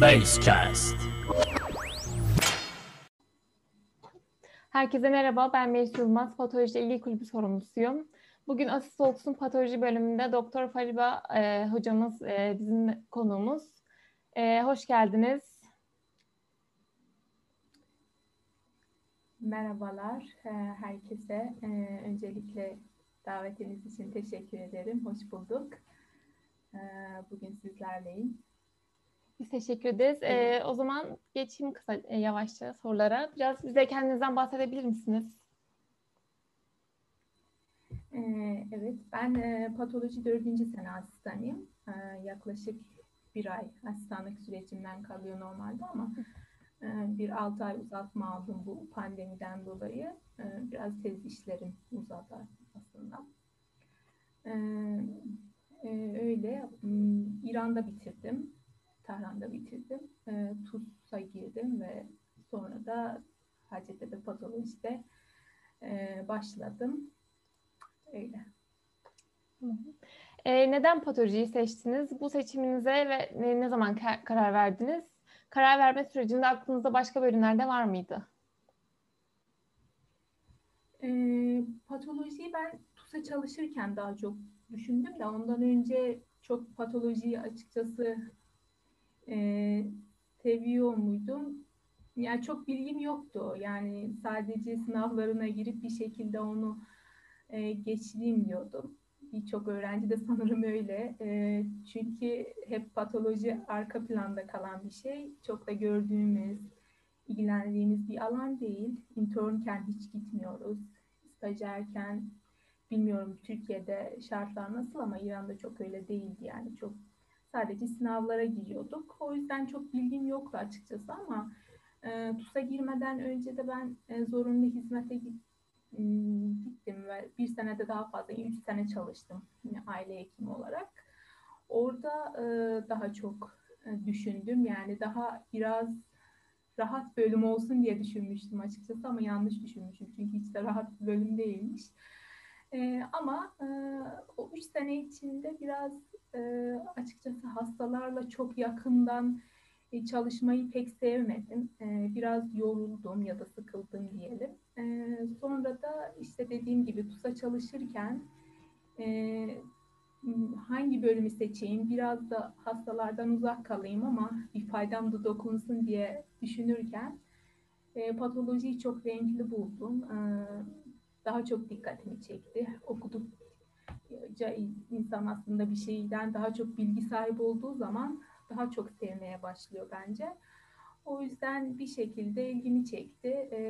Basecast. Herkese merhaba, ben Melis Yılmaz, Patoloji İlgi Kulübü sorumlusuyum. Bugün Asis Olsun Patoloji bölümünde Doktor Fariba e, hocamız e, bizim konuğumuz. E, hoş geldiniz. Merhabalar e, herkese. E, öncelikle davetiniz için teşekkür ederim. Hoş bulduk. E, bugün sizlerleyim. Biz teşekkür ederiz. Ee, o zaman geçeyim kısa e, yavaşça sorulara. Biraz bize kendinizden bahsedebilir misiniz? Ee, evet, ben e, patoloji dördüncü sene asistanıyım. Ee, yaklaşık bir ay asistanlık sürecimden kalıyor normalde ama e, bir altı ay uzatma aldım bu pandemiden dolayı. E, biraz tez işlerim uzadı aslında. E, e, öyle, İran'da bitirdim. Tahran'da bitirdim. E, TUS'a girdim ve sonra da Hacettepe Patoloji'de e, başladım. Öyle. E, neden patolojiyi seçtiniz? Bu seçiminize ve ne, ne zaman ka- karar verdiniz? Karar verme sürecinde aklınızda başka bölümlerde var mıydı? E, patolojiyi ben TUS'a çalışırken daha çok düşündüm de ondan önce çok patolojiyi açıkçası e, seviyor muydum? Yani çok bilgim yoktu. Yani sadece sınavlarına girip bir şekilde onu e, geçeyim diyordum. Birçok öğrenci de sanırım öyle. E, çünkü hep patoloji arka planda kalan bir şey. Çok da gördüğümüz, ilgilendiğimiz bir alan değil. İnternken hiç gitmiyoruz. Stajyerken bilmiyorum Türkiye'de şartlar nasıl ama İran'da çok öyle değildi yani. Çok sadece sınavlara giriyorduk. O yüzden çok bilgim yoktu açıkçası ama e, TUS'a girmeden önce de ben e, zorunlu hizmete gittim ve bir senede daha fazla, üç sene çalıştım yine aile hekimi olarak. Orada e, daha çok e, düşündüm. Yani daha biraz rahat bölüm olsun diye düşünmüştüm açıkçası ama yanlış düşünmüşüm. Çünkü hiç de rahat bir bölüm değilmiş. E, ama e, o üç sene içinde biraz e, açıkçası hastalarla çok yakından e, çalışmayı pek sevmedim. E, biraz yoruldum ya da sıkıldım diyelim. E, sonra da işte dediğim gibi TUS'a çalışırken e, hangi bölümü seçeyim, biraz da hastalardan uzak kalayım ama bir faydam da dokunsun diye düşünürken e, patolojiyi çok renkli buldum. E, daha çok dikkatimi çekti. Okudukça insan aslında bir şeyden daha çok bilgi sahibi olduğu zaman daha çok sevmeye başlıyor bence. O yüzden bir şekilde ilgimi çekti e,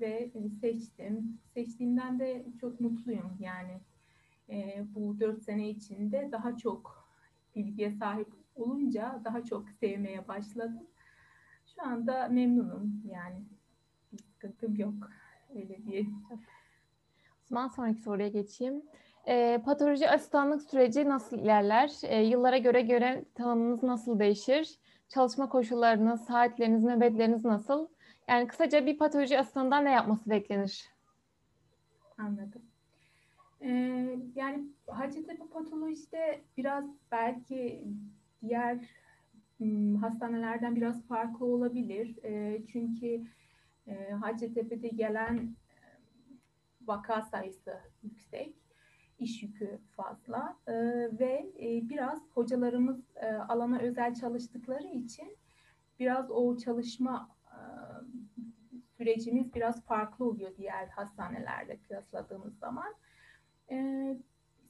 ve seçtim. Seçtiğimden de çok mutluyum yani. E, bu dört sene içinde daha çok bilgiye sahip olunca daha çok sevmeye başladım. Şu anda memnunum yani. Bir sıkıntım yok. Öyle diyelim. Zaman sonraki soruya geçeyim. E, patoloji asistanlık süreci nasıl ilerler? E, yıllara göre göre tanımınız nasıl değişir? Çalışma koşullarınız, saatleriniz, nöbetleriniz nasıl? Yani kısaca bir patoloji asistanından ne yapması beklenir? Anladım. Ee, yani Hacettepe patolojide biraz belki diğer ım, hastanelerden biraz farklı olabilir. E, çünkü e, Hacettepe'de gelen vaka sayısı yüksek, iş yükü fazla e, ve e, biraz hocalarımız e, alana özel çalıştıkları için biraz o çalışma e, sürecimiz biraz farklı oluyor diğer hastanelerle kıyasladığımız zaman. E,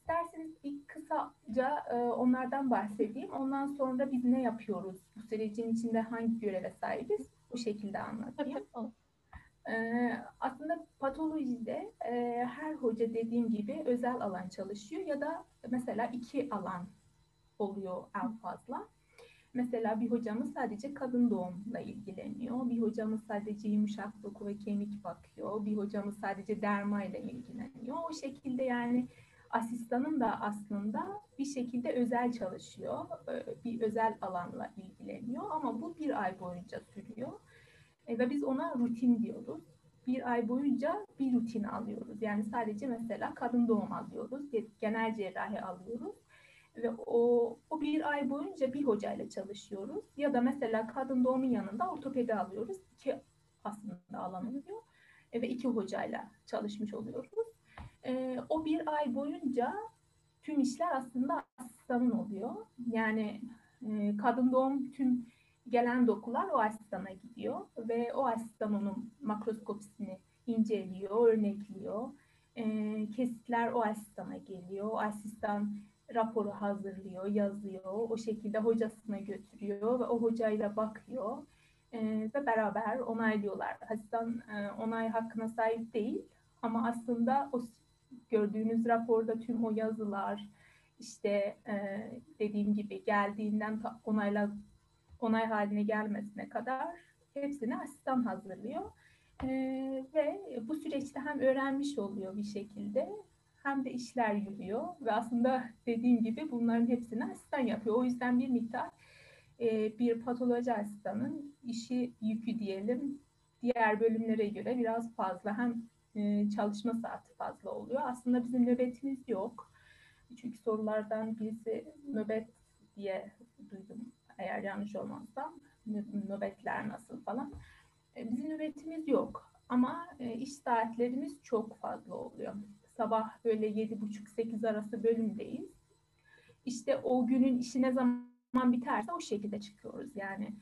isterseniz bir kısaca e, onlardan bahsedeyim. Ondan sonra biz ne yapıyoruz? Bu sürecin içinde hangi göreve sahibiz? Bu şekilde anlatayım. Ee, aslında patolojide e, her hoca dediğim gibi özel alan çalışıyor ya da mesela iki alan oluyor en fazla. Mesela bir hocamız sadece kadın doğumla ilgileniyor. Bir hocamız sadece yumuşak doku ve kemik bakıyor. Bir hocamız sadece derma ile ilgileniyor. O şekilde yani asistanın da aslında bir şekilde özel çalışıyor. Bir özel alanla ilgileniyor ama bu bir ay boyunca sürüyor. E, ve biz ona rutin diyoruz. Bir ay boyunca bir rutin alıyoruz. Yani sadece mesela kadın doğum alıyoruz, genel cerrahi alıyoruz. ve o, o bir ay boyunca bir hocayla çalışıyoruz. Ya da mesela kadın doğumun yanında ortopedi alıyoruz. İki aslında alan oluyor. E, ve iki hocayla çalışmış oluyoruz. E, o bir ay boyunca tüm işler aslında asistanın oluyor. Yani e, kadın doğum tüm gelen dokular o asistana gidiyor ve o asistan onun makroskopisini inceliyor, örnekliyor. E, kesitler o asistana geliyor. O asistan raporu hazırlıyor, yazıyor. O şekilde hocasına götürüyor ve o hocayla bakıyor. E, ve beraber onaylıyorlar. Asistan e, onay hakkına sahip değil ama aslında o gördüğünüz raporda tüm o yazılar, işte e, dediğim gibi geldiğinden onayla onay haline gelmesine kadar hepsini asistan hazırlıyor. E, ve bu süreçte hem öğrenmiş oluyor bir şekilde hem de işler yürüyor ve aslında dediğim gibi bunların hepsini asistan yapıyor. O yüzden bir miktar e, bir patoloji asistanın işi yükü diyelim diğer bölümlere göre biraz fazla hem e, çalışma saati fazla oluyor. Aslında bizim nöbetimiz yok. Çünkü sorulardan birisi nöbet diye duydum eğer yanlış olmazsam. Nöbetler nasıl falan. E, bizim nöbetimiz yok. Ama e, iş saatlerimiz çok fazla oluyor. Sabah böyle yedi buçuk sekiz arası bölümdeyiz. İşte o günün işi ne zaman biterse o şekilde çıkıyoruz. Yani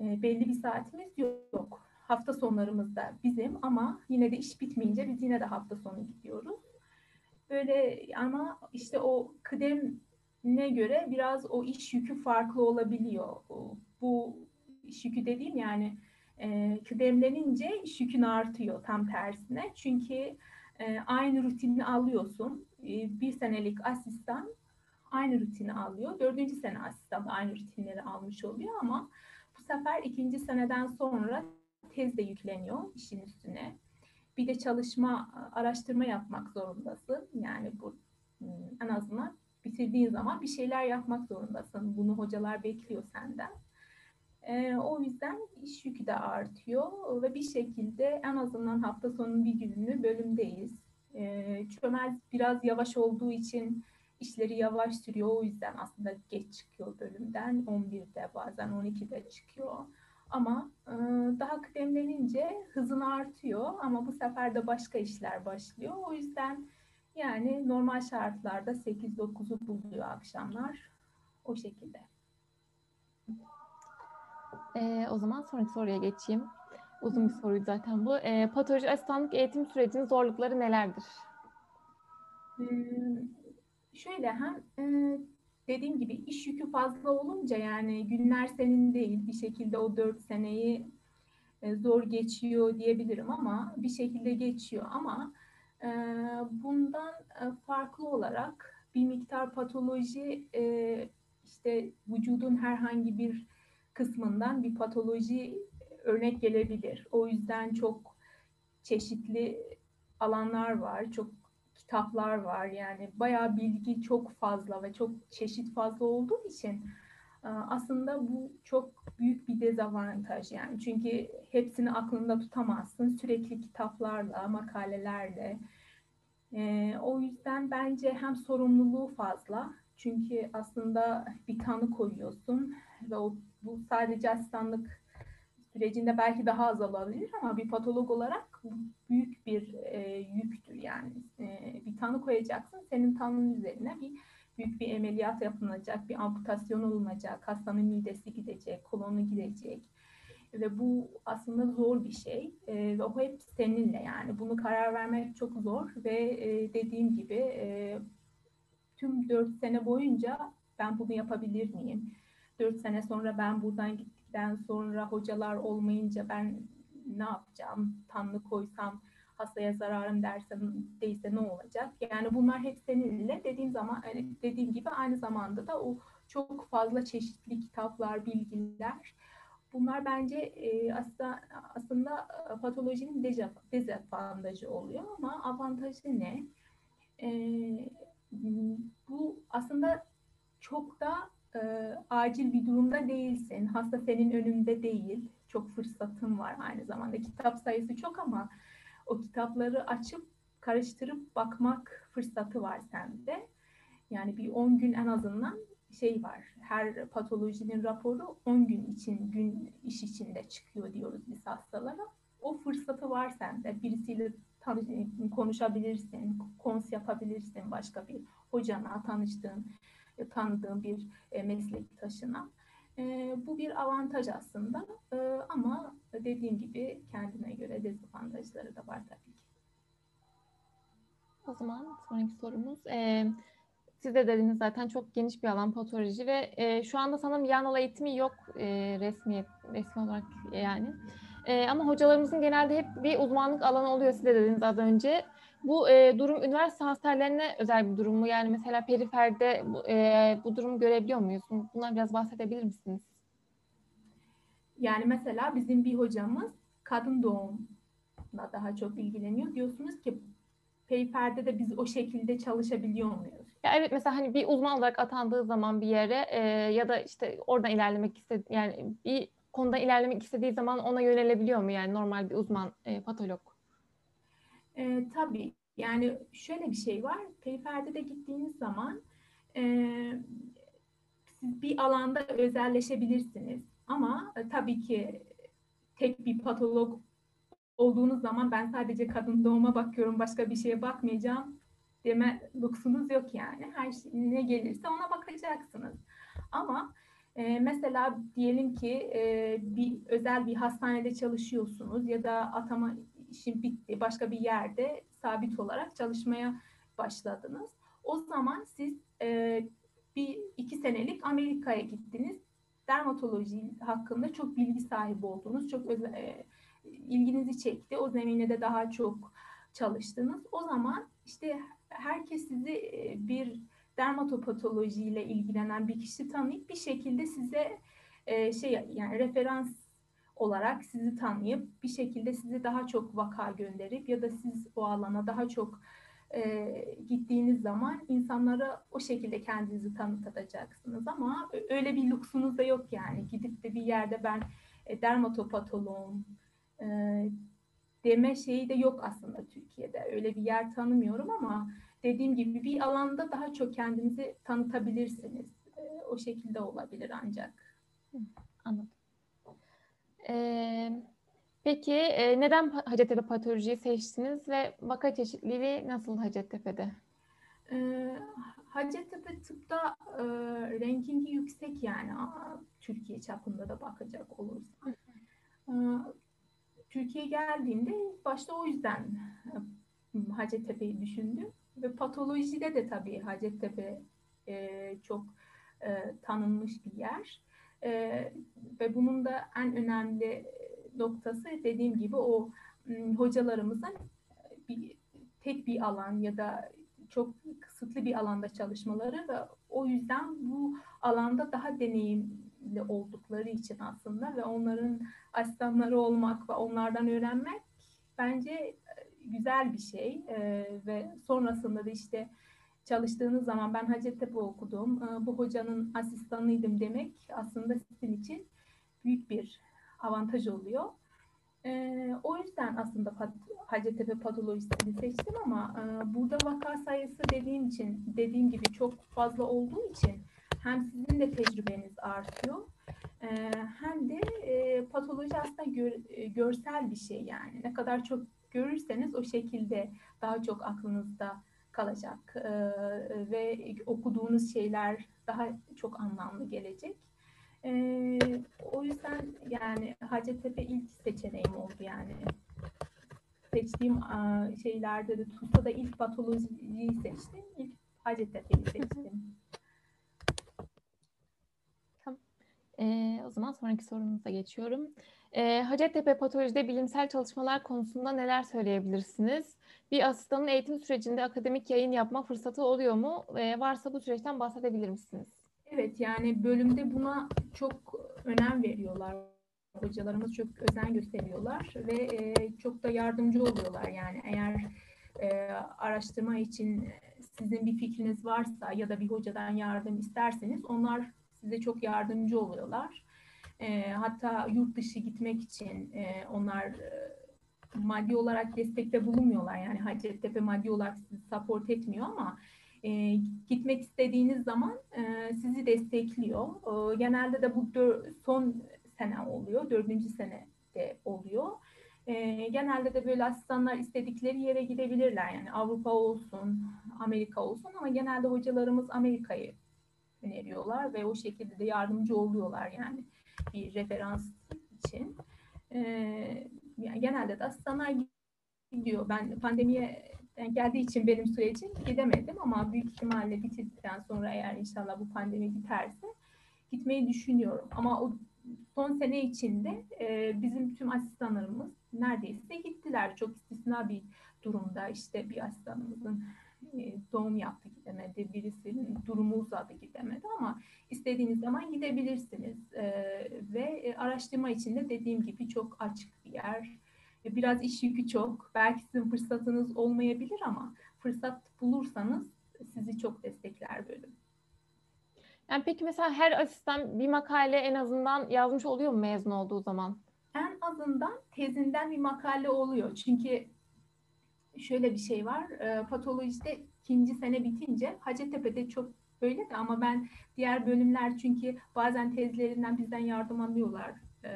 e, belli bir saatimiz yok. Hafta sonlarımızda bizim ama yine de iş bitmeyince biz yine de hafta sonu gidiyoruz. Böyle ama işte o kıdemine göre biraz o iş yükü farklı olabiliyor. Bu iş yükü dediğim yani e, kıdemlenince iş yükün artıyor tam tersine. Çünkü e, aynı rutini alıyorsun. E, bir senelik asistan aynı rutini alıyor. Dördüncü sene asistan aynı rutinleri almış oluyor ama bu sefer ikinci seneden sonra tez de yükleniyor işin üstüne. Bir de çalışma, araştırma yapmak zorundasın. Yani bu hmm, en azından bitirdiğin zaman bir şeyler yapmak zorundasın. Bunu hocalar bekliyor senden. E, o yüzden iş yükü de artıyor ve bir şekilde en azından hafta sonu bir gününü bölümdeyiz. E, çömez biraz yavaş olduğu için işleri yavaş sürüyor. O yüzden aslında geç çıkıyor bölümden. 11'de bazen 12'de çıkıyor. Ama e, daha kıdemlenince hızın artıyor ama bu sefer de başka işler başlıyor. O yüzden yani normal şartlarda 8-9'u buluyor akşamlar. O şekilde. E, o zaman sonraki soruya geçeyim. Uzun bir soruydu zaten bu. E, patoloji asistanlık eğitim sürecinin zorlukları nelerdir? Hmm, şöyle hem e, dediğim gibi iş yükü fazla olunca yani günler senin değil bir şekilde o dört seneyi e, zor geçiyor diyebilirim ama bir şekilde geçiyor ama bundan e, farklı olarak bir miktar patoloji e, işte vücudun herhangi bir kısmından bir patoloji örnek gelebilir. O yüzden çok çeşitli alanlar var, çok kitaplar var. Yani bayağı bilgi çok fazla ve çok çeşit fazla olduğu için e, aslında bu çok büyük bir dezavantaj yani. Çünkü hepsini aklında tutamazsın. Sürekli kitaplarla, makalelerle. E, o yüzden bence hem sorumluluğu fazla. Çünkü aslında bir tanı koyuyorsun ve o, bu sadece asistanlık sürecinde belki daha az alabilir ama bir patolog olarak büyük bir e, yüktür yani. E, bir tanı koyacaksın, senin tanının üzerine bir büyük bir ameliyat yapılacak, bir amputasyon olunacak, hastanın midesi gidecek, kolonu gidecek ve bu aslında zor bir şey e, ve o hep seninle yani bunu karar vermek çok zor ve e, dediğim gibi e, tüm dört sene boyunca ben bunu yapabilir miyim? Dört sene sonra ben buradan gittikten sonra hocalar olmayınca ben ne yapacağım? Tanrı koysam hastaya zararım dersem değilse ne olacak? Yani bunlar hep seninle dediğim zaman dediğim gibi aynı zamanda da o çok fazla çeşitli kitaplar, bilgiler bunlar bence e, aslında aslında patolojinin dezavantajı oluyor ama avantajı ne? E, bu aslında çok da e, acil bir durumda değilsin. Hasta senin önünde değil. Çok fırsatın var aynı zamanda. Kitap sayısı çok ama o kitapları açıp karıştırıp bakmak fırsatı var sende. Yani bir 10 gün en azından şey var. Her patolojinin raporu 10 gün için, gün iş içinde çıkıyor diyoruz biz hastalara. O fırsatı var sende. Birisiyle tanı- konuşabilirsin, kons yapabilirsin başka bir hocana, tanıştığın, tanıdığın bir e, meslektaşına. E, bu bir avantaj aslında E, ama dediğim gibi kendine göre dezavantajları da var tabii ki. O zaman sonraki sorumuz. Ee, siz de dediniz zaten çok geniş bir alan patoloji ve e, şu anda sanırım yan eğitimi yok e, resmi, resmi olarak yani. E, ama hocalarımızın genelde hep bir uzmanlık alanı oluyor siz de dediniz az önce. Bu e, durum üniversite hastanelerine özel bir durum mu? Yani mesela periferde bu, e, bu durumu görebiliyor muyuz? Bundan biraz bahsedebilir misiniz? Yani mesela bizim bir hocamız kadın doğumla daha çok ilgileniyor. Diyorsunuz ki Payper'de de biz o şekilde çalışabiliyor muyuz? Ya evet mesela hani bir uzman olarak atandığı zaman bir yere e, ya da işte oradan ilerlemek istedi yani bir konuda ilerlemek istediği zaman ona yönelebiliyor mu yani normal bir uzman e, patolog? E, tabii yani şöyle bir şey var. Payper'de de gittiğiniz zaman e, siz bir alanda özelleşebilirsiniz. Ama e, tabii ki tek bir patolog olduğunuz zaman ben sadece kadın doğuma bakıyorum başka bir şeye bakmayacağım deme luksunuz yok yani. Her şey ne gelirse ona bakacaksınız. Ama e, mesela diyelim ki e, bir özel bir hastanede çalışıyorsunuz ya da atama işin bitti başka bir yerde sabit olarak çalışmaya başladınız. O zaman siz e, bir iki senelik Amerika'ya gittiniz. Dermatoloji hakkında çok bilgi sahibi oldunuz. Çok özel, e, ilginizi çekti. O zemine de daha çok çalıştınız. O zaman işte herkes sizi e, bir dermatopatoloji ile ilgilenen bir kişi tanıyıp bir şekilde size e, şey yani referans olarak sizi tanıyıp bir şekilde sizi daha çok vaka gönderip ya da siz o alana daha çok e, gittiğiniz zaman insanlara o şekilde kendinizi tanıtacaksınız ama öyle bir lüksunuz da yok yani gidip de bir yerde ben e, dermatopatoloğum e, deme şeyi de yok aslında Türkiye'de öyle bir yer tanımıyorum ama dediğim gibi bir alanda daha çok kendinizi tanıtabilirsiniz e, o şekilde olabilir ancak. Anladım. Ee, peki e, neden Hacettepe patolojiyi seçtiniz ve vaka çeşitliliği nasıl Hacettepe'de? Ee, Hacettepe tıpta e, rankingi yüksek yani Türkiye çapında da bakacak olursak. Ee, Türkiye geldiğimde başta o yüzden e, Hacettepe'yi düşündüm. Ve patolojide de tabii Hacettepe e, çok e, tanınmış bir yer. E, ve bunun da en önemli noktası dediğim gibi o hocalarımızın bir, tek bir alan ya da çok kısıtlı bir alanda çalışmaları ve o yüzden bu alanda daha deneyimli oldukları için aslında ve onların asistanları olmak ve onlardan öğrenmek bence güzel bir şey e, ve sonrasında da işte çalıştığınız zaman ben Hacettepe okudum, bu hocanın asistanıydım demek aslında sizin için büyük bir avantaj oluyor. E, o yüzden aslında Hacettepe patolojisini seçtim ama e, burada vaka sayısı dediğim için dediğim gibi çok fazla olduğu için hem sizin de tecrübeniz artıyor e, hem de e, patoloji aslında gör, e, görsel bir şey yani ne kadar çok görürseniz o şekilde daha çok aklınızda kalacak e, ve okuduğunuz şeyler daha çok anlamlı gelecek. E, o yüzden yani Hacettepe ilk seçeneğim oldu yani. Seçtiğim e, şeylerde de TUS'ta da ilk patolojiyi seçtim. İlk Hacettepe'yi seçtim. Tamam. E, o zaman sonraki sorumuza geçiyorum. E, Hacettepe Patoloji'de bilimsel çalışmalar konusunda neler söyleyebilirsiniz? Bir asistanın eğitim sürecinde akademik yayın yapma fırsatı oluyor mu? E, varsa bu süreçten bahsedebilir misiniz? Evet yani bölümde buna çok önem veriyorlar. Hocalarımız çok özen gösteriyorlar ve e, çok da yardımcı oluyorlar. Yani eğer e, araştırma için sizin bir fikriniz varsa ya da bir hocadan yardım isterseniz onlar size çok yardımcı oluyorlar. E, hatta yurt dışı gitmek için e, onlar e, maddi olarak destekte bulunmuyorlar. Yani Hacettepe maddi olarak sizi support etmiyor ama e, gitmek istediğiniz zaman e, sizi destekliyor. E, genelde de bu dör, son sene oluyor, dördüncü sene de oluyor. E, genelde de böyle asistanlar istedikleri yere gidebilirler. Yani Avrupa olsun, Amerika olsun ama genelde hocalarımız Amerika'yı öneriyorlar ve o şekilde de yardımcı oluyorlar yani bir referans için. E, yani genelde de asistanlar gidiyor. Ben pandemiye denk geldiği için benim sürecim gidemedim ama büyük ihtimalle bitirdikten sonra eğer inşallah bu pandemi biterse gitmeyi düşünüyorum. Ama o son sene içinde e, bizim tüm asistanlarımız neredeyse gittiler. Çok istisna bir durumda işte bir asistanımızın e, doğum yaptı gidemedi, birisinin durumu uzadı gidemedi ama istediğiniz zaman gidebilirsiniz. E, ve e, araştırma için de dediğim gibi çok açık bir yer. E, biraz iş yükü çok. Belki sizin fırsatınız olmayabilir ama fırsat bulursanız sizi çok destekler bölüm. Yani peki mesela her asistan bir makale en azından yazmış oluyor mu mezun olduğu zaman? En azından tezinden bir makale oluyor. Çünkü şöyle bir şey var. E, patolojide ikinci sene bitince Hacettepe'de çok öyle de ama ben diğer bölümler çünkü bazen tezlerinden bizden yardım alıyorlar e,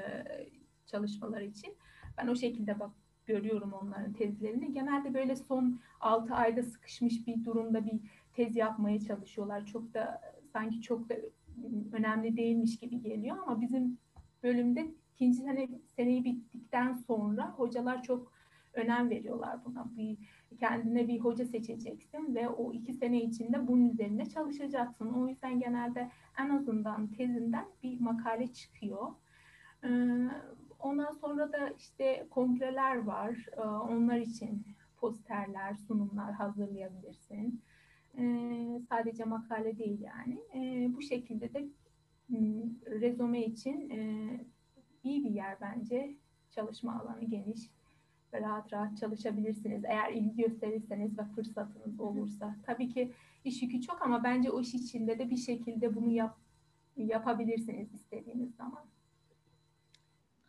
çalışmalar için. Ben o şekilde bak görüyorum onların tezlerini. Genelde böyle son 6 ayda sıkışmış bir durumda bir tez yapmaya çalışıyorlar. Çok da sanki çok da önemli değilmiş gibi geliyor ama bizim bölümde ikinci sene seneyi bittikten sonra hocalar çok önem veriyorlar buna. Bir kendine bir hoca seçeceksin ve o iki sene içinde bunun üzerine çalışacaksın. O yüzden genelde en azından tezinden bir makale çıkıyor. Ee, ondan sonra da işte kongreler var. Ee, onlar için posterler, sunumlar hazırlayabilirsin. Ee, sadece makale değil yani. Bu şekilde de rezome için e, iyi bir yer bence. Çalışma alanı geniş ve rahat rahat çalışabilirsiniz. Eğer ilgi gösterirseniz ve fırsatınız olursa. Tabii ki iş yükü çok ama bence o iş içinde de bir şekilde bunu yap, yapabilirsiniz istediğiniz zaman.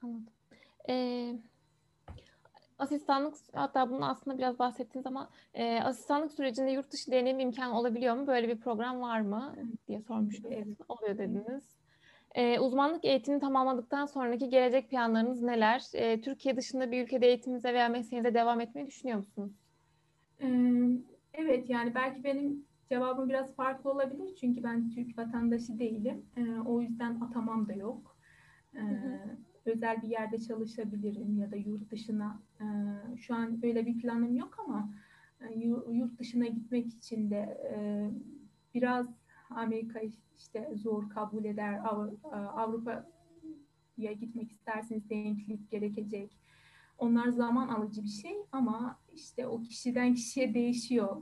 Anladım. Ee, asistanlık hatta bunu aslında biraz bahsettiniz ama e, asistanlık sürecinde yurt dışı deneyim imkanı olabiliyor mu? Böyle bir program var mı diye sormuştum. Evet. Oluyor dediniz. E, uzmanlık eğitimini tamamladıktan sonraki gelecek planlarınız neler? E, Türkiye dışında bir ülkede eğitiminize veya mesleğinize devam etmeyi düşünüyor musunuz? Evet yani belki benim cevabım biraz farklı olabilir. Çünkü ben Türk vatandaşı değilim. O yüzden atamam da yok. Hı hı. Özel bir yerde çalışabilirim ya da yurt dışına. Şu an öyle bir planım yok ama yurt dışına gitmek için de biraz Amerika işte zor kabul eder. E, Avrupa'ya gitmek isterseniz denklik gerekecek. Onlar zaman alıcı bir şey ama işte o kişiden kişiye değişiyor.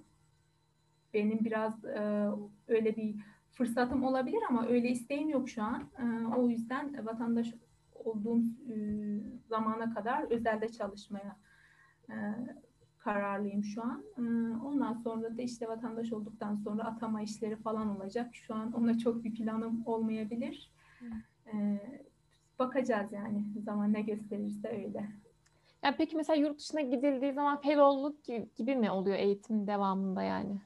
Benim biraz e, öyle bir fırsatım olabilir ama öyle isteğim yok şu an. E, o yüzden vatandaş olduğum e, zamana kadar özelde çalışmaya e, kararlıyım şu an. Ee, ondan sonra da işte vatandaş olduktan sonra atama işleri falan olacak. Şu an ona çok bir planım olmayabilir. Bakacağız yani zaman ne gösterirse öyle. Yani peki mesela yurt dışına gidildiği zaman fellowluk gibi mi oluyor eğitim devamında yani?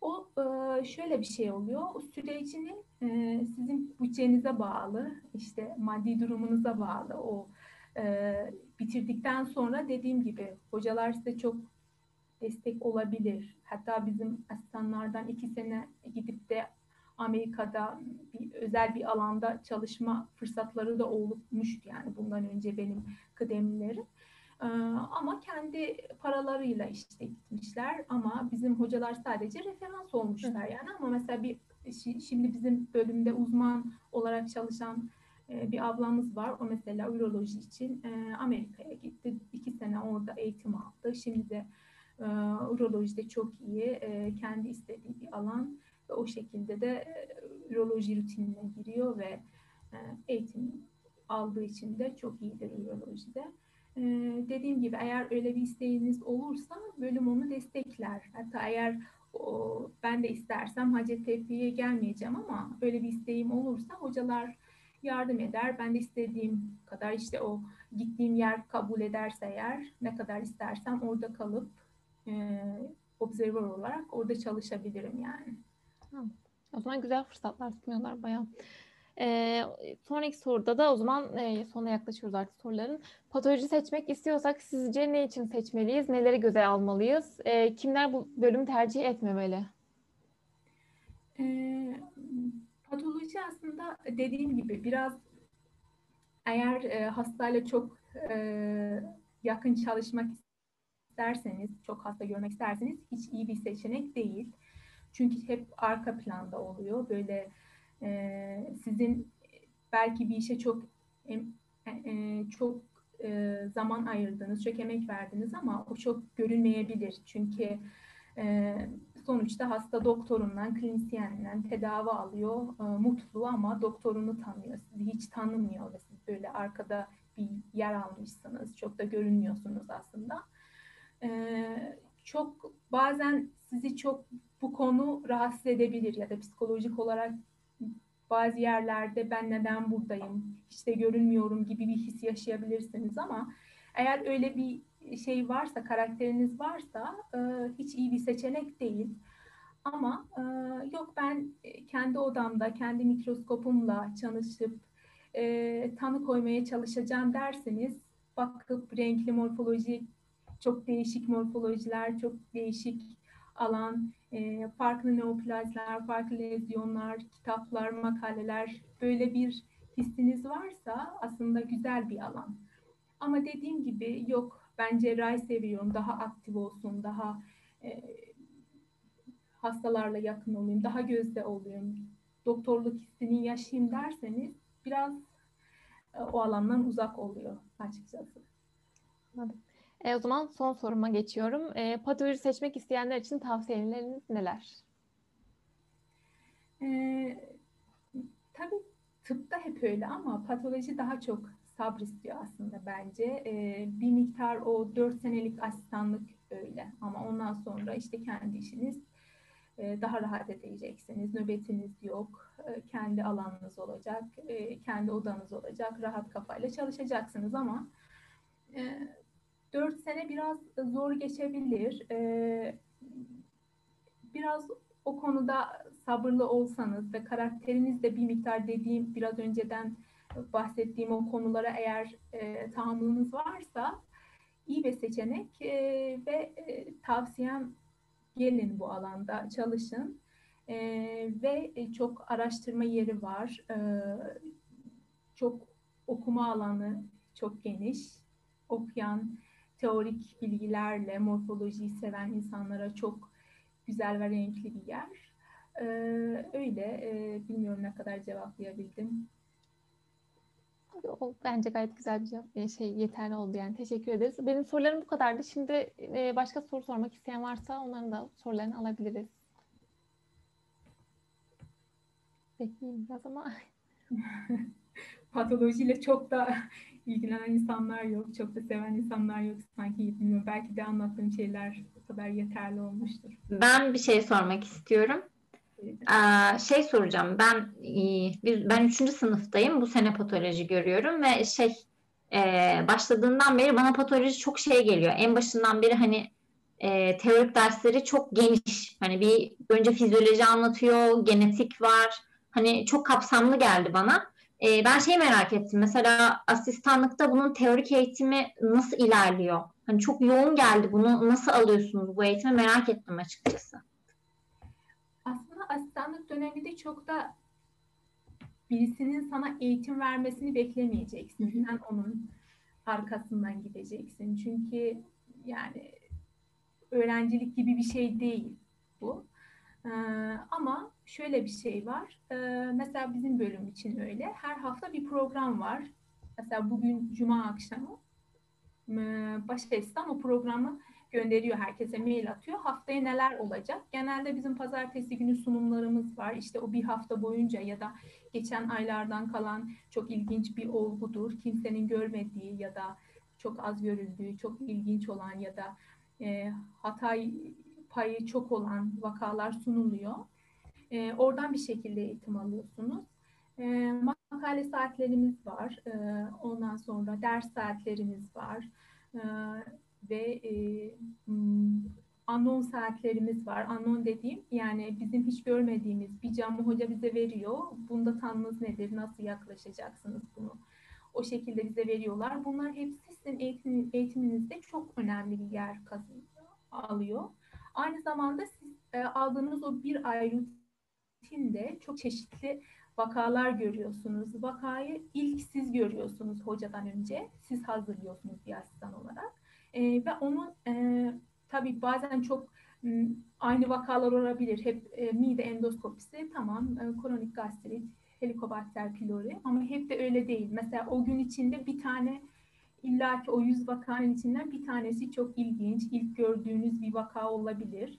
O e, şöyle bir şey oluyor. O sürecinin e, sizin bütçenize bağlı, işte maddi durumunuza bağlı. O e, bitirdikten sonra dediğim gibi hocalar size çok destek olabilir. Hatta bizim asistanlardan iki sene gidip de Amerika'da bir, özel bir alanda çalışma fırsatları da olmuştu yani bundan önce benim kıdemlilerim. Ee, ama kendi paralarıyla işte gitmişler ama bizim hocalar sadece referans olmuşlar yani ama mesela bir şimdi bizim bölümde uzman olarak çalışan ee, bir ablamız var. O mesela uroloji için e, Amerika'ya gitti. İki sene orada eğitim aldı. Şimdi de e, urolojide çok iyi. E, kendi istediği bir alan ve o şekilde de uroloji rutinine giriyor ve eğitim aldığı için de çok iyidir urolojide. dediğim gibi eğer öyle bir isteğiniz olursa bölüm onu destekler. Hatta eğer ben de istersem Hacettepe'ye gelmeyeceğim ama öyle bir isteğim olursa hocalar yardım eder. Ben de istediğim kadar işte o gittiğim yer kabul ederse eğer ne kadar istersem orada kalıp e, observer olarak orada çalışabilirim yani. O zaman güzel fırsatlar sunuyorlar bayağı. Ee, sonraki soruda da o zaman e, sona yaklaşıyoruz artık soruların. Patoloji seçmek istiyorsak sizce ne için seçmeliyiz? Neleri göze almalıyız? Ee, kimler bu bölümü tercih etmemeli? Ee, patoloji aslında dediğim gibi biraz eğer e, hastayla çok e, yakın çalışmak isterseniz, çok hasta görmek isterseniz hiç iyi bir seçenek değil. Çünkü hep arka planda oluyor. Böyle e, sizin belki bir işe çok e, e, çok e, zaman ayırdınız, çok emek verdiniz ama o çok görünmeyebilir. Çünkü e, sonuçta hasta doktorundan, klinisyeninden tedavi alıyor, e, mutlu ama doktorunu tanıyor, sizi hiç tanımıyor ve siz böyle arkada bir yer almışsınız, çok da görünmüyorsunuz aslında. E, çok bazen sizi çok bu konu rahatsız edebilir ya da psikolojik olarak bazı yerlerde ben neden buradayım, hiç de görünmüyorum gibi bir his yaşayabilirsiniz ama eğer öyle bir şey varsa, karakteriniz varsa e, hiç iyi bir seçenek değil. Ama e, yok ben kendi odamda, kendi mikroskopumla çalışıp e, tanı koymaya çalışacağım derseniz bakıp renkli morfoloji, çok değişik morfolojiler, çok değişik alan, e, farklı neoplazlar, farklı lezyonlar, kitaplar, makaleler böyle bir hissiniz varsa aslında güzel bir alan. Ama dediğim gibi yok ben cerrahi seviyorum, daha aktif olsun, daha e, hastalarla yakın olayım, daha gözde olayım, doktorluk hissini yaşayayım derseniz biraz e, o alandan uzak oluyor açıkçası. Anladım. E, o zaman son soruma geçiyorum. E, patoloji seçmek isteyenler için tavsiyeleriniz neler? E, tabii tıpta hep öyle ama patoloji daha çok sabristiyor aslında bence. E, bir miktar o dört senelik asistanlık öyle ama ondan sonra işte kendi işiniz e, daha rahat edeceksiniz. Nöbetiniz yok, e, kendi alanınız olacak, e, kendi odanız olacak, rahat kafayla çalışacaksınız ama e, 4 sene biraz zor geçebilir. E, biraz o konuda sabırlı olsanız ve karakteriniz de bir miktar dediğim biraz önceden bahsettiğim o konulara eğer e, tahammülünüz varsa iyi bir seçenek e, ve e, tavsiyem gelin bu alanda çalışın e, ve çok araştırma yeri var e, çok okuma alanı çok geniş okuyan teorik bilgilerle morfolojiyi seven insanlara çok güzel ve renkli bir yer. Ee, öyle, e, bilmiyorum ne kadar cevaplayabildim. O bence gayet güzel bir cevap, e, şey yeterli oldu yani. Teşekkür ederiz. Benim sorularım bu kadardı. Şimdi e, başka soru sormak isteyen varsa onların da sorularını alabiliriz. Bekleyeyim biraz ama. Patolojiyle çok da ilgilenen insanlar yok, çok da seven insanlar yok sanki bilmiyorum. Belki de anlattığım şeyler bu kadar yeterli olmuştur. Ben bir şey sormak istiyorum. Ee, şey soracağım. Ben e, ben üçüncü sınıftayım. Bu sene patoloji görüyorum ve şey e, başladığından beri bana patoloji çok şey geliyor. En başından beri hani e, teorik dersleri çok geniş. Hani bir önce fizyoloji anlatıyor, genetik var. Hani çok kapsamlı geldi bana. E, ben şey merak ettim. Mesela asistanlıkta bunun teorik eğitimi nasıl ilerliyor? Hani çok yoğun geldi. Bunu nasıl alıyorsunuz bu eğitimi merak ettim açıkçası. Aslında asistanlık döneminde çok da birisinin sana eğitim vermesini beklemeyeceksin. Hı hı. Sen onun arkasından gideceksin. Çünkü yani öğrencilik gibi bir şey değil bu. Ee, ama şöyle bir şey var. Ee, mesela bizim bölüm için öyle. Her hafta bir program var. Mesela bugün cuma akşamı baş asistan o programı gönderiyor herkese mail atıyor. Haftaya neler olacak? Genelde bizim pazartesi günü sunumlarımız var. İşte o bir hafta boyunca ya da geçen aylardan kalan çok ilginç bir olgudur. Kimsenin görmediği ya da çok az görüldüğü, çok ilginç olan ya da e, Hatay payı çok olan vakalar sunuluyor. E, oradan bir şekilde eğitim alıyorsunuz. E, makale saatlerimiz var. E, ondan sonra ders saatlerimiz var. E, ve e, anon saatlerimiz var. Anon dediğim yani bizim hiç görmediğimiz bir camı hoca bize veriyor. Bunda tanınız nedir? Nasıl yaklaşacaksınız bunu? O şekilde bize veriyorlar. Bunlar hepsi sizin eğitim, eğitiminizde çok önemli bir yer kazanıyor, alıyor. Aynı zamanda siz e, aldığınız o bir ay rutinde çok çeşitli vakalar görüyorsunuz. Vakayı ilk siz görüyorsunuz hocadan önce. Siz hazırlıyorsunuz bir asistan olarak. E, ve onun e, tabii bazen çok aynı vakalar olabilir. Hep e, mide endoskopisi tamam, e, kronik gastrit, helikobakter pylori ama hep de öyle değil. Mesela o gün içinde bir tane illa ki o yüz vakanın içinden bir tanesi çok ilginç, ilk gördüğünüz bir vaka olabilir.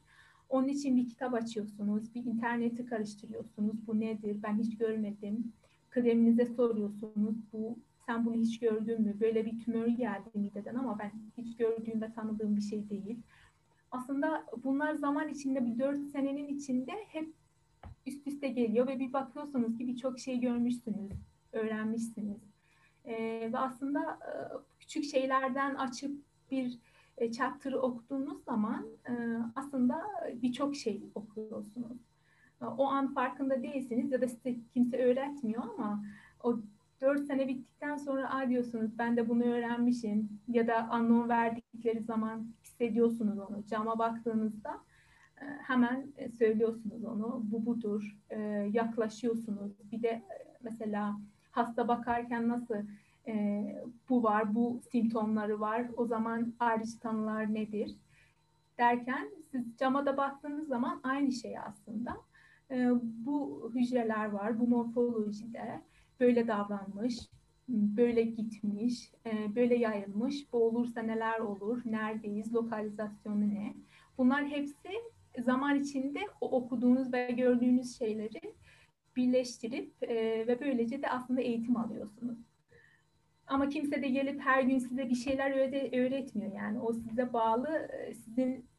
Onun için bir kitap açıyorsunuz, bir interneti karıştırıyorsunuz. Bu nedir? Ben hiç görmedim. Kıdeminize soruyorsunuz. Bu sen bunu hiç gördün mü? Böyle bir tümör geldi mideden ama ben hiç gördüğüm ve tanıdığım bir şey değil. Aslında bunlar zaman içinde bir dört senenin içinde hep üst üste geliyor ve bir bakıyorsunuz ki birçok şey görmüşsünüz, öğrenmişsiniz. Ee, ve aslında küçük şeylerden açıp bir e, chapter'ı okuduğunuz zaman e, aslında birçok şey okuyorsunuz. E, o an farkında değilsiniz ya da size kimse öğretmiyor ama o dört sene bittikten sonra a diyorsunuz ben de bunu öğrenmişim ya da anlam verdikleri zaman hissediyorsunuz onu. Cama baktığınızda e, hemen e, söylüyorsunuz onu. Bu budur. Yaklaşıyorsunuz. Bir de mesela hasta bakarken nasıl bu var, bu simptomları var. O zaman hariç tanılar nedir? Derken siz cama da baktığınız zaman aynı şey aslında. Bu hücreler var, bu morfolojide böyle davranmış, böyle gitmiş, e, böyle yayılmış, bu olursa neler olur, neredeyiz, lokalizasyonu ne? Bunlar hepsi zaman içinde o okuduğunuz ve gördüğünüz şeyleri birleştirip e, ve böylece de aslında eğitim alıyorsunuz. Ama kimse de gelip her gün size bir şeyler öğretmiyor yani o size bağlı, e, sizin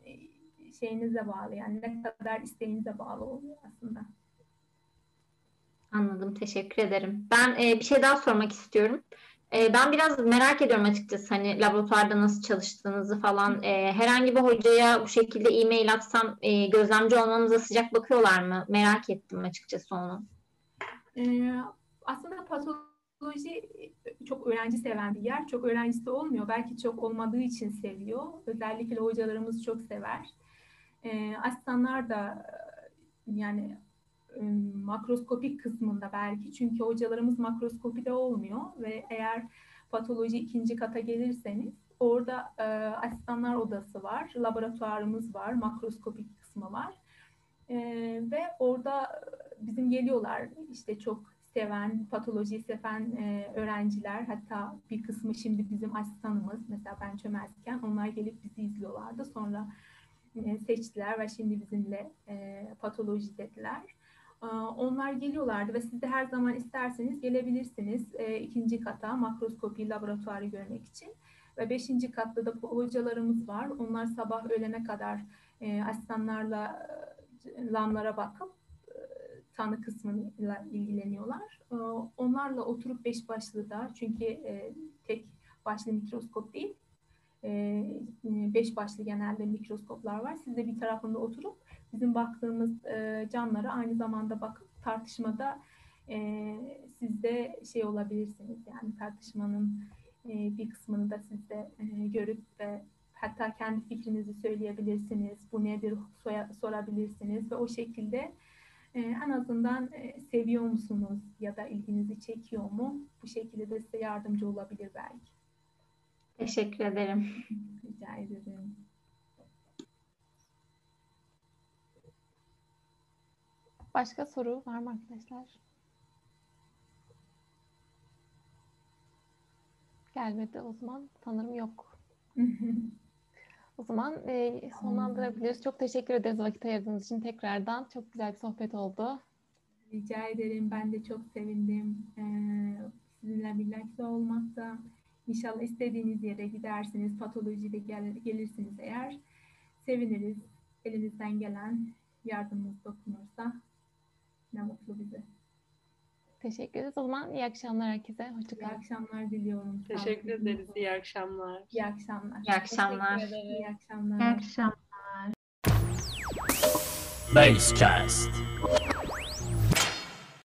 şeyinize bağlı yani ne kadar isteğinize bağlı oluyor aslında. Anladım, teşekkür ederim. Ben e, bir şey daha sormak istiyorum. E, ben biraz merak ediyorum açıkçası hani laboratuvarda nasıl çalıştığınızı falan. E, herhangi bir hocaya bu şekilde e-mail atsam e, gözlemci olmamıza sıcak bakıyorlar mı? Merak ettim açıkçası onu. E, aslında patoloji çok öğrenci seven bir yer. Çok öğrencisi olmuyor. Belki çok olmadığı için seviyor. Özellikle hocalarımız çok sever. E, asistanlar da yani makroskopik kısmında belki çünkü hocalarımız makroskopide olmuyor ve eğer patoloji ikinci kata gelirseniz orada e, asistanlar odası var, laboratuvarımız var, makroskopik kısmı var e, ve orada bizim geliyorlar işte çok seven, patolojiyi seven e, öğrenciler hatta bir kısmı şimdi bizim asistanımız mesela ben çömezken onlar gelip bizi izliyorlardı sonra e, seçtiler ve şimdi bizimle e, patoloji dediler. Onlar geliyorlardı ve siz de her zaman isterseniz gelebilirsiniz e, ikinci kata makroskopi laboratuvarı görmek için. Ve beşinci katta da hocalarımız var. Onlar sabah öğlene kadar e, asistanlarla e, lamlara bakıp e, tanı kısmıyla ilgileniyorlar. E, onlarla oturup beş başlı da çünkü e, tek başlı mikroskop değil, e, beş başlı genelde mikroskoplar var. Siz de bir tarafında oturup bizim baktığımız e, canlara aynı zamanda bakıp tartışmada e, siz de şey olabilirsiniz yani tartışmanın e, bir kısmını da siz de görüp ve hatta kendi fikrinizi söyleyebilirsiniz. Bu nedir sorabilirsiniz ve o şekilde e, en azından e, seviyor musunuz ya da ilginizi çekiyor mu? Bu şekilde de size yardımcı olabilir belki. Teşekkür ederim. Rica ederim. Başka soru var mı arkadaşlar? Gelmedi o zaman. Sanırım yok. o zaman e, sonlandırabiliriz. Çok teşekkür ederiz vakit ayırdığınız için tekrardan. Çok güzel bir sohbet oldu. Rica ederim. Ben de çok sevindim. Ee, sizinle birlikte olmakta. İnşallah istediğiniz yere gidersiniz, patolojide gel, gelirsiniz eğer. Seviniriz. Elimizden gelen yardımımız dokunursa ne mutlu bize. Teşekkür ederiz. O zaman iyi akşamlar herkese. Hoşçakalın. İyi akşamlar diliyorum. Teşekkür ederiz. İyi akşamlar. İyi akşamlar. İyi akşamlar. İyi akşamlar. İyi akşamlar. Basecast.